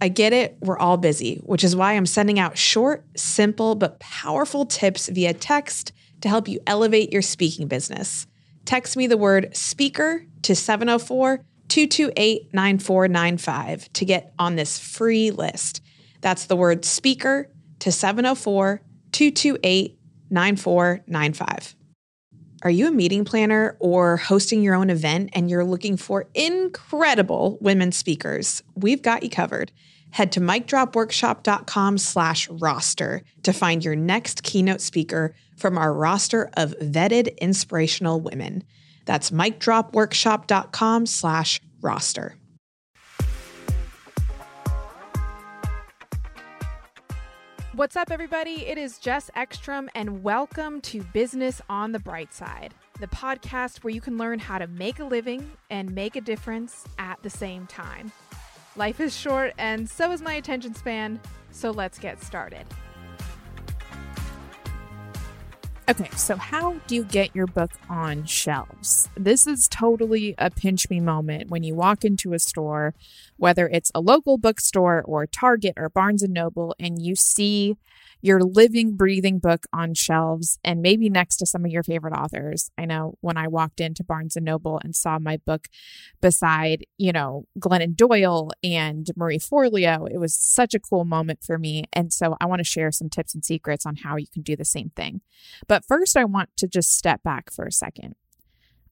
I get it, we're all busy, which is why I'm sending out short, simple, but powerful tips via text to help you elevate your speaking business. Text me the word speaker to 704 228 9495 to get on this free list. That's the word speaker to 704 228 9495. Are you a meeting planner or hosting your own event and you're looking for incredible women speakers? We've got you covered. Head to micdropworkshop.com slash roster to find your next keynote speaker from our roster of vetted inspirational women. That's micdropworkshop.com slash roster. What's up, everybody? It is Jess Ekstrom, and welcome to Business on the Bright Side, the podcast where you can learn how to make a living and make a difference at the same time. Life is short, and so is my attention span, so let's get started. Okay, so how do you get your book on shelves? This is totally a pinch me moment when you walk into a store, whether it's a local bookstore or Target or Barnes and Noble, and you see your living, breathing book on shelves and maybe next to some of your favorite authors. I know when I walked into Barnes and Noble and saw my book beside, you know, Glennon Doyle and Marie Forleo, it was such a cool moment for me. And so I want to share some tips and secrets on how you can do the same thing. But first, I want to just step back for a second.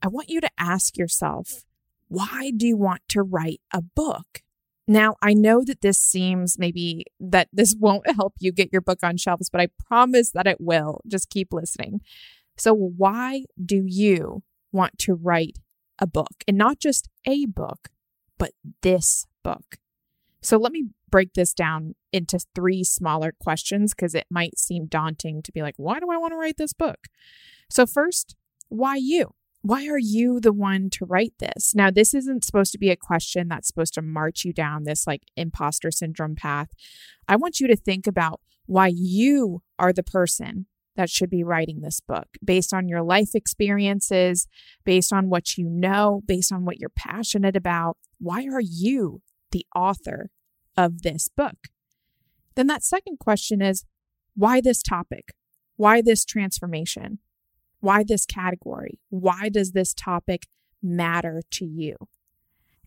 I want you to ask yourself, why do you want to write a book? Now, I know that this seems maybe that this won't help you get your book on shelves, but I promise that it will. Just keep listening. So, why do you want to write a book and not just a book, but this book? So, let me break this down into three smaller questions because it might seem daunting to be like, why do I want to write this book? So, first, why you? Why are you the one to write this? Now, this isn't supposed to be a question that's supposed to march you down this like imposter syndrome path. I want you to think about why you are the person that should be writing this book based on your life experiences, based on what you know, based on what you're passionate about. Why are you the author of this book? Then that second question is why this topic? Why this transformation? Why this category? Why does this topic matter to you?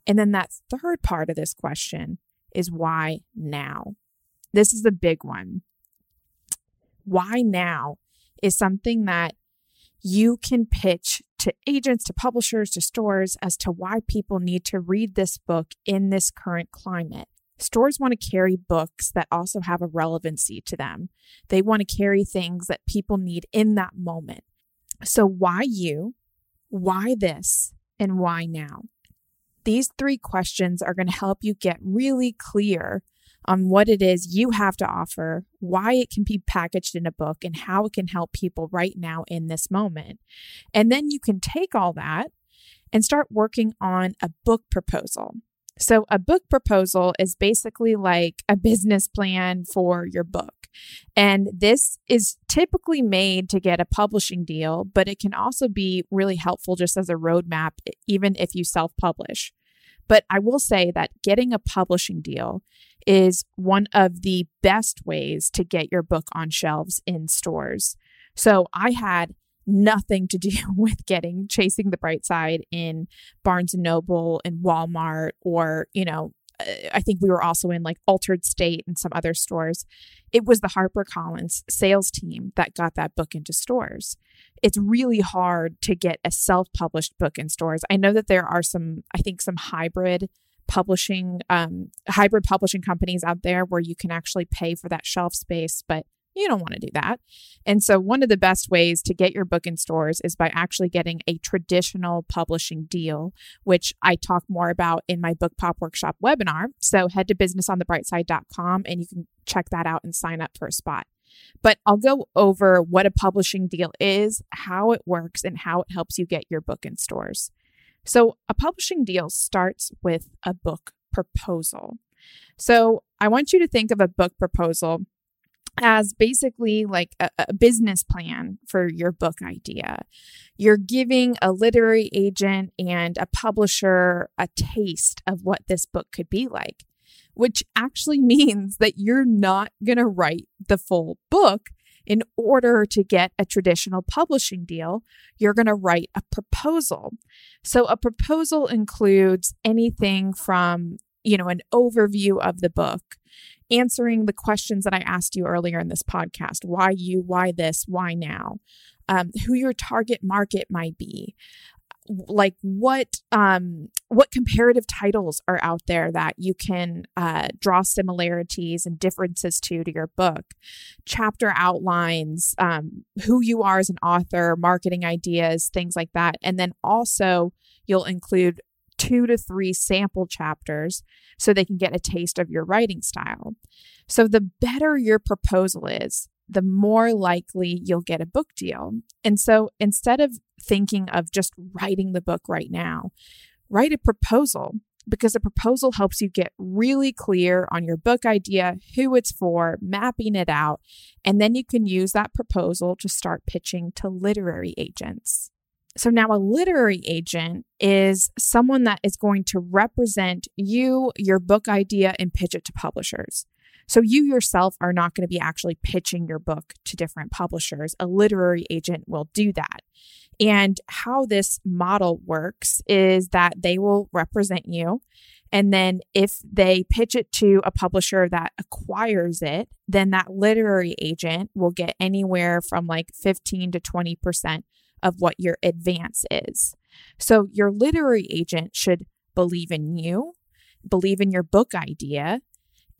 And then that third part of this question is why now? This is the big one. Why now is something that you can pitch to agents, to publishers, to stores as to why people need to read this book in this current climate. Stores want to carry books that also have a relevancy to them. They want to carry things that people need in that moment. So, why you? Why this? And why now? These three questions are going to help you get really clear on what it is you have to offer, why it can be packaged in a book, and how it can help people right now in this moment. And then you can take all that and start working on a book proposal. So, a book proposal is basically like a business plan for your book. And this is typically made to get a publishing deal, but it can also be really helpful just as a roadmap, even if you self publish. But I will say that getting a publishing deal is one of the best ways to get your book on shelves in stores. So I had nothing to do with getting chasing the bright side in Barnes and Noble and Walmart or, you know, uh, I think we were also in like Altar'd State and some other stores. It was the HarperCollins sales team that got that book into stores. It's really hard to get a self published book in stores. I know that there are some, I think, some hybrid publishing, um, hybrid publishing companies out there where you can actually pay for that shelf space, but you don't want to do that. And so, one of the best ways to get your book in stores is by actually getting a traditional publishing deal, which I talk more about in my Book Pop Workshop webinar. So, head to businessonthebrightside.com and you can check that out and sign up for a spot. But I'll go over what a publishing deal is, how it works, and how it helps you get your book in stores. So, a publishing deal starts with a book proposal. So, I want you to think of a book proposal as basically like a, a, business plan for your book idea. You're giving a literary agent and a publisher a taste of what this book could be like. which actually means that you're not going to write the full book in order to get a traditional publishing deal, you're going to write a proposal. So a proposal includes anything from, you know, an overview of the book, answering the questions that I asked you earlier in this podcast. Why you, why this, why now? Um, who your target market might be, like what um what comparative titles are out there that you can uh, draw similarities and differences to to your book chapter outlines um, who you are as an author marketing ideas things like that and then also you'll include two to three sample chapters so they can get a taste of your writing style so the better your proposal is the more likely you'll get a book deal. And so instead of thinking of just writing the book right now, write a proposal because a proposal helps you get really clear on your book idea, who it's for, mapping it out, and then you can use that proposal to start pitching to literary agents. So now a literary agent is someone that is going to represent you, your book idea, and pitch it to publishers. So you yourself are not going to be actually pitching your book to different publishers. A literary agent will do that. And how this model works is that they will represent you. And then if they pitch it to a publisher that acquires it, then that literary agent will get anywhere from like 15 to 20% of what your advance is. So your literary agent should believe in you, believe in your book idea,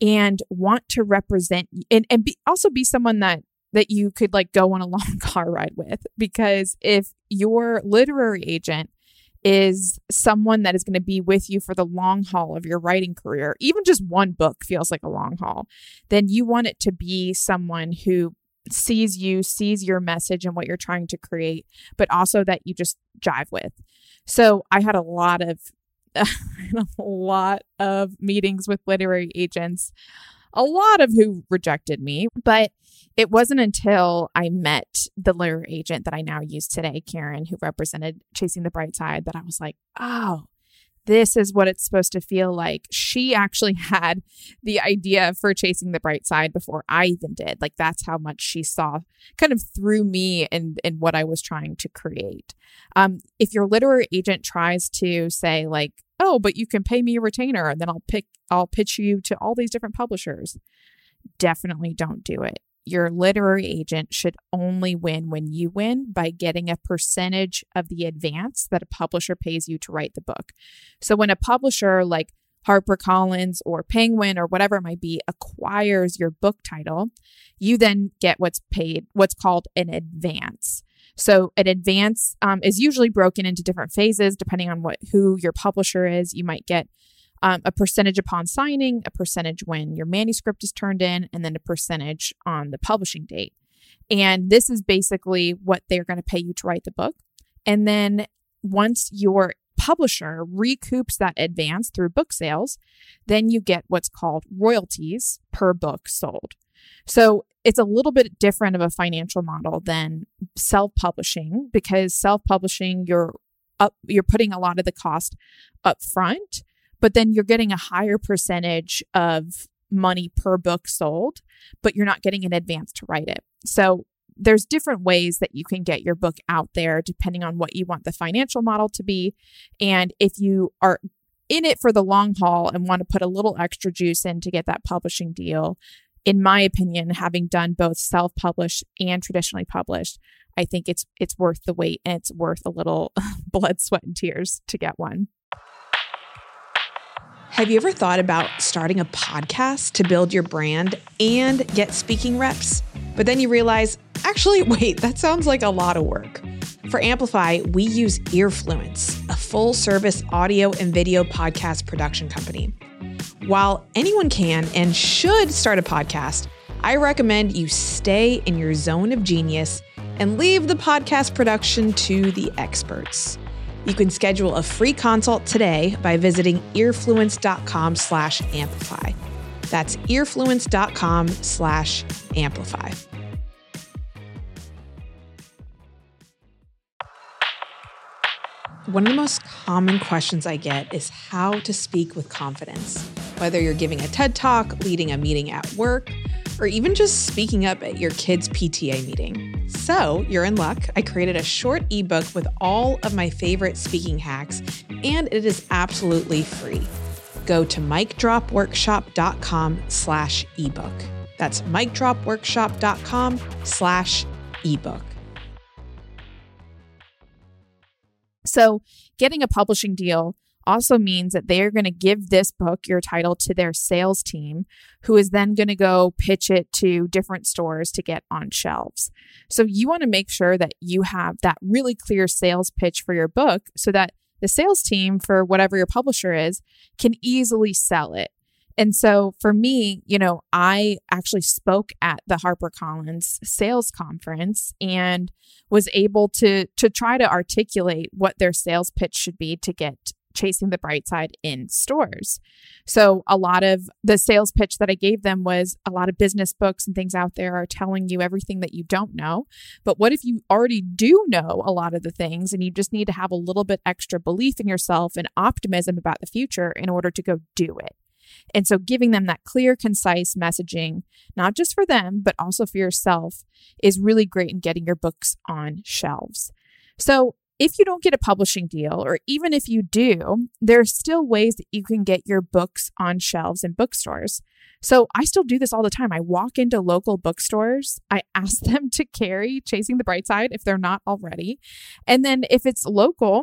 and want to represent and, and be, also be someone that that you could like go on a long car ride with because if your literary agent is someone that is going to be with you for the long haul of your writing career, even just one book feels like a long haul, then you want it to be someone who sees you, sees your message and what you're trying to create, but also that you just jive with. So I had a lot of a lot of meetings with literary agents, a lot of who rejected me. But it wasn't until I met the literary agent that I now use today, Karen, who represented Chasing the Bright Side, that I was like, oh, this is what it's supposed to feel like. She actually had the idea for chasing the bright side before I even did. Like that's how much she saw kind of through me and and what I was trying to create. Um, if your literary agent tries to say like, oh, but you can pay me a retainer and then I'll pick I'll pitch you to all these different publishers, definitely don't do it your literary agent should only win when you win by getting a percentage of the advance that a publisher pays you to write the book. So when a publisher like HarperCollins or Penguin or whatever it might be acquires your book title, you then get what's paid, what's called an advance. So an advance um, is usually broken into different phases depending on what who your publisher is. You might get um, a percentage upon signing, a percentage when your manuscript is turned in, and then a percentage on the publishing date. And this is basically what they're going to pay you to write the book. And then once your publisher recoups that advance through book sales, then you get what's called royalties per book sold. So it's a little bit different of a financial model than self-publishing because self-publishing you're up you're putting a lot of the cost up front but then you're getting a higher percentage of money per book sold, but you're not getting an advance to write it. So there's different ways that you can get your book out there depending on what you want the financial model to be. And if you are in it for the long haul and want to put a little extra juice in to get that publishing deal, in my opinion, having done both self-published and traditionally published, I think it's it's worth the wait and it's worth a little blood, sweat, and tears to get one. Have you ever thought about starting a podcast to build your brand and get speaking reps? But then you realize, actually, wait, that sounds like a lot of work. For Amplify, we use Earfluence, a full service audio and video podcast production company. While anyone can and should start a podcast, I recommend you stay in your zone of genius and leave the podcast production to the experts. You can schedule a free consult today by visiting earfluence.com slash amplify. That's earfluence.com slash amplify. One of the most common questions I get is how to speak with confidence. Whether you're giving a TED talk, leading a meeting at work, or even just speaking up at your kid's PTA meeting. So, you're in luck. I created a short ebook with all of my favorite speaking hacks, and it is absolutely free. Go to micdropworkshop.com slash ebook. That's micdropworkshop.com slash ebook. So, getting a publishing deal also means that they are going to give this book, your title, to their sales team, who is then going to go pitch it to different stores to get on shelves. So you want to make sure that you have that really clear sales pitch for your book so that the sales team for whatever your publisher is can easily sell it. And so for me, you know, I actually spoke at the HarperCollins sales conference and was able to to try to articulate what their sales pitch should be to get chasing the bright side in stores. So, a lot of the sales pitch that I gave them was a lot of business books and things out there are telling you everything that you don't know. But what if you already do know a lot of the things and you just need to have a little bit extra belief in yourself and optimism about the future in order to go do it? And so, giving them that clear, concise messaging, not just for them, but also for yourself, is really great in getting your books on shelves. So, if you don't get a publishing deal, or even if you do, there are still ways that you can get your books on shelves in bookstores. So I still do this all the time. I walk into local bookstores, I ask them to carry Chasing the Bright Side if they're not already. And then if it's local,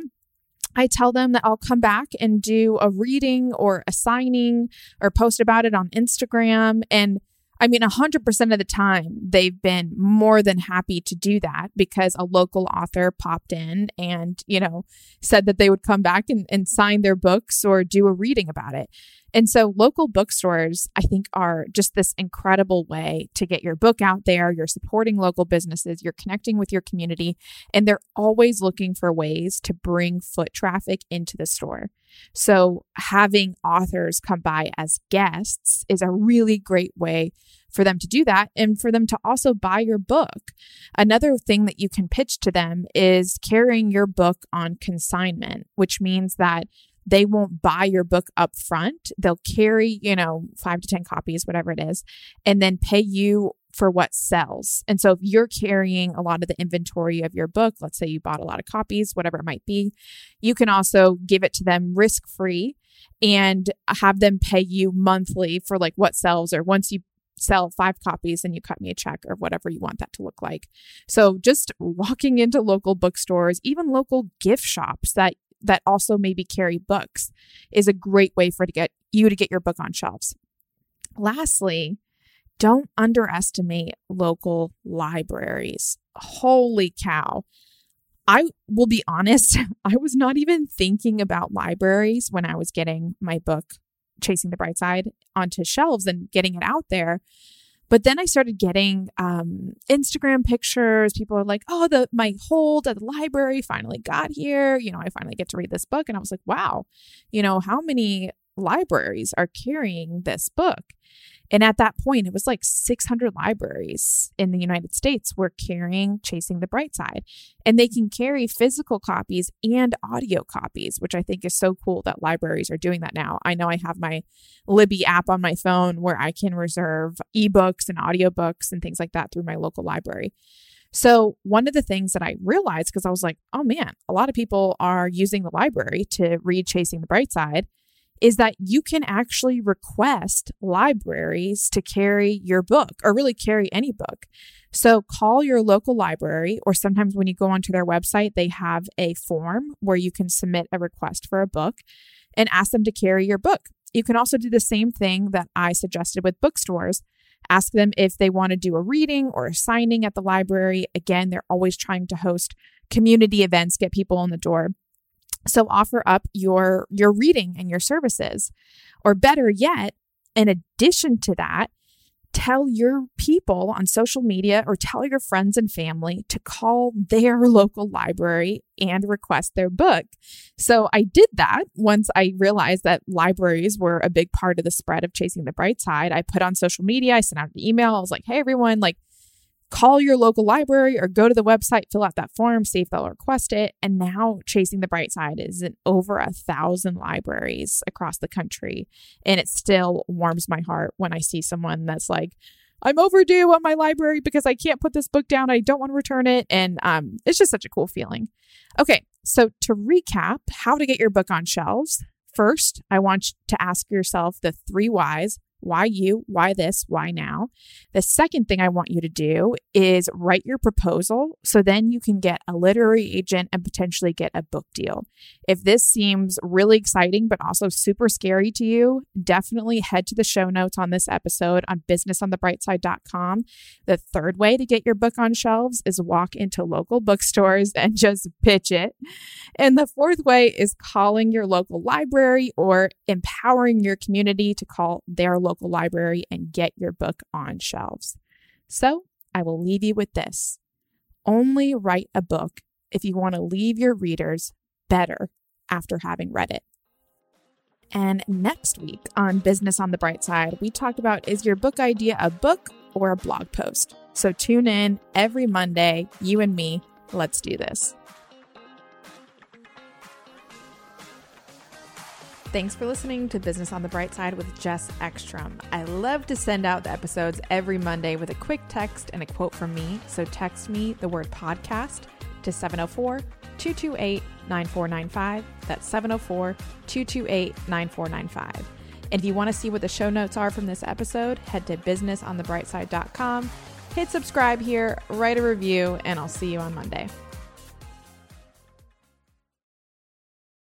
I tell them that I'll come back and do a reading or a signing or post about it on Instagram. And I mean, 100% of the time, they've been more than happy to do that because a local author popped in and, you know, said that they would come back and, and sign their books or do a reading about it. And so local bookstores, I think, are just this incredible way to get your book out there. You're supporting local businesses, you're connecting with your community, and they're always looking for ways to bring foot traffic into the store. So having authors come by as guests is a really great way for them to do that and for them to also buy your book. Another thing that you can pitch to them is carrying your book on consignment, which means that they won't buy your book up front. They'll carry, you know, five to 10 copies, whatever it is, and then pay you for what sells. And so if you're carrying a lot of the inventory of your book, let's say you bought a lot of copies, whatever it might be, you can also give it to them risk free and have them pay you monthly for like what sells or once you sell five copies and you cut me a check or whatever you want that to look like. So just walking into local bookstores, even local gift shops that that also maybe carry books is a great way for to get you to get your book on shelves. Lastly, don't underestimate local libraries. Holy cow. I will be honest, I was not even thinking about libraries when I was getting my book, Chasing the Bright Side, onto shelves and getting it out there. But then I started getting um, Instagram pictures. People are like, "Oh, the my hold at the library finally got here. You know, I finally get to read this book." And I was like, "Wow, you know, how many libraries are carrying this book?" And at that point, it was like 600 libraries in the United States were carrying Chasing the Bright Side. And they can carry physical copies and audio copies, which I think is so cool that libraries are doing that now. I know I have my Libby app on my phone where I can reserve ebooks and audiobooks and things like that through my local library. So, one of the things that I realized, because I was like, oh man, a lot of people are using the library to read Chasing the Bright Side is that you can actually request libraries to carry your book or really carry any book. So call your local library, or sometimes when you go onto their website, they have a form where you can submit a request for a book and ask them to carry your book. You can also do the same thing that I suggested with bookstores. Ask them if they want to do a reading or a signing at the library. Again, they're always trying to host community events, get people in the door. So offer up your your reading and your services. Or better yet, in addition to that, tell your people on social media or tell your friends and family to call their local library and request their book. So I did that once I realized that libraries were a big part of the spread of chasing the bright side. I put on social media, I sent out an email. I was like, "Hey everyone, like call your local library or go to the website, fill out that form, see if they'll request it. And now Chasing the Bright Side is in over a thousand libraries across the country. And it still warms my heart when I see someone that's like, I'm overdue on my library because I can't put this book down. I don't want to return it. And um, it's just such a cool feeling. Okay, so to recap how to get your book on shelves, first, I want to ask yourself the three whys why you? Why this? Why now? The second thing I want you to do is write your proposal so then you can get a literary agent and potentially get a book deal. If this seems really exciting but also super scary to you, definitely head to the show notes on this episode on businessonthebrightside.com. The third way to get your book on shelves is walk into local bookstores and just pitch it. And the fourth way is calling your local library or empowering your community to call their local library and get your book on shelves. So I will leave you with this only write a book if you want to leave your readers better after having read it. And next week on Business on the Bright Side, we talked about is your book idea a book or a blog post? So tune in every Monday, you and me. Let's do this. Thanks for listening to Business on the Bright Side with Jess Ekstrom. I love to send out the episodes every Monday with a quick text and a quote from me. So text me the word podcast to 704 228 9495. That's 704 228 9495. And if you want to see what the show notes are from this episode, head to businessonthebrightside.com, hit subscribe here, write a review, and I'll see you on Monday.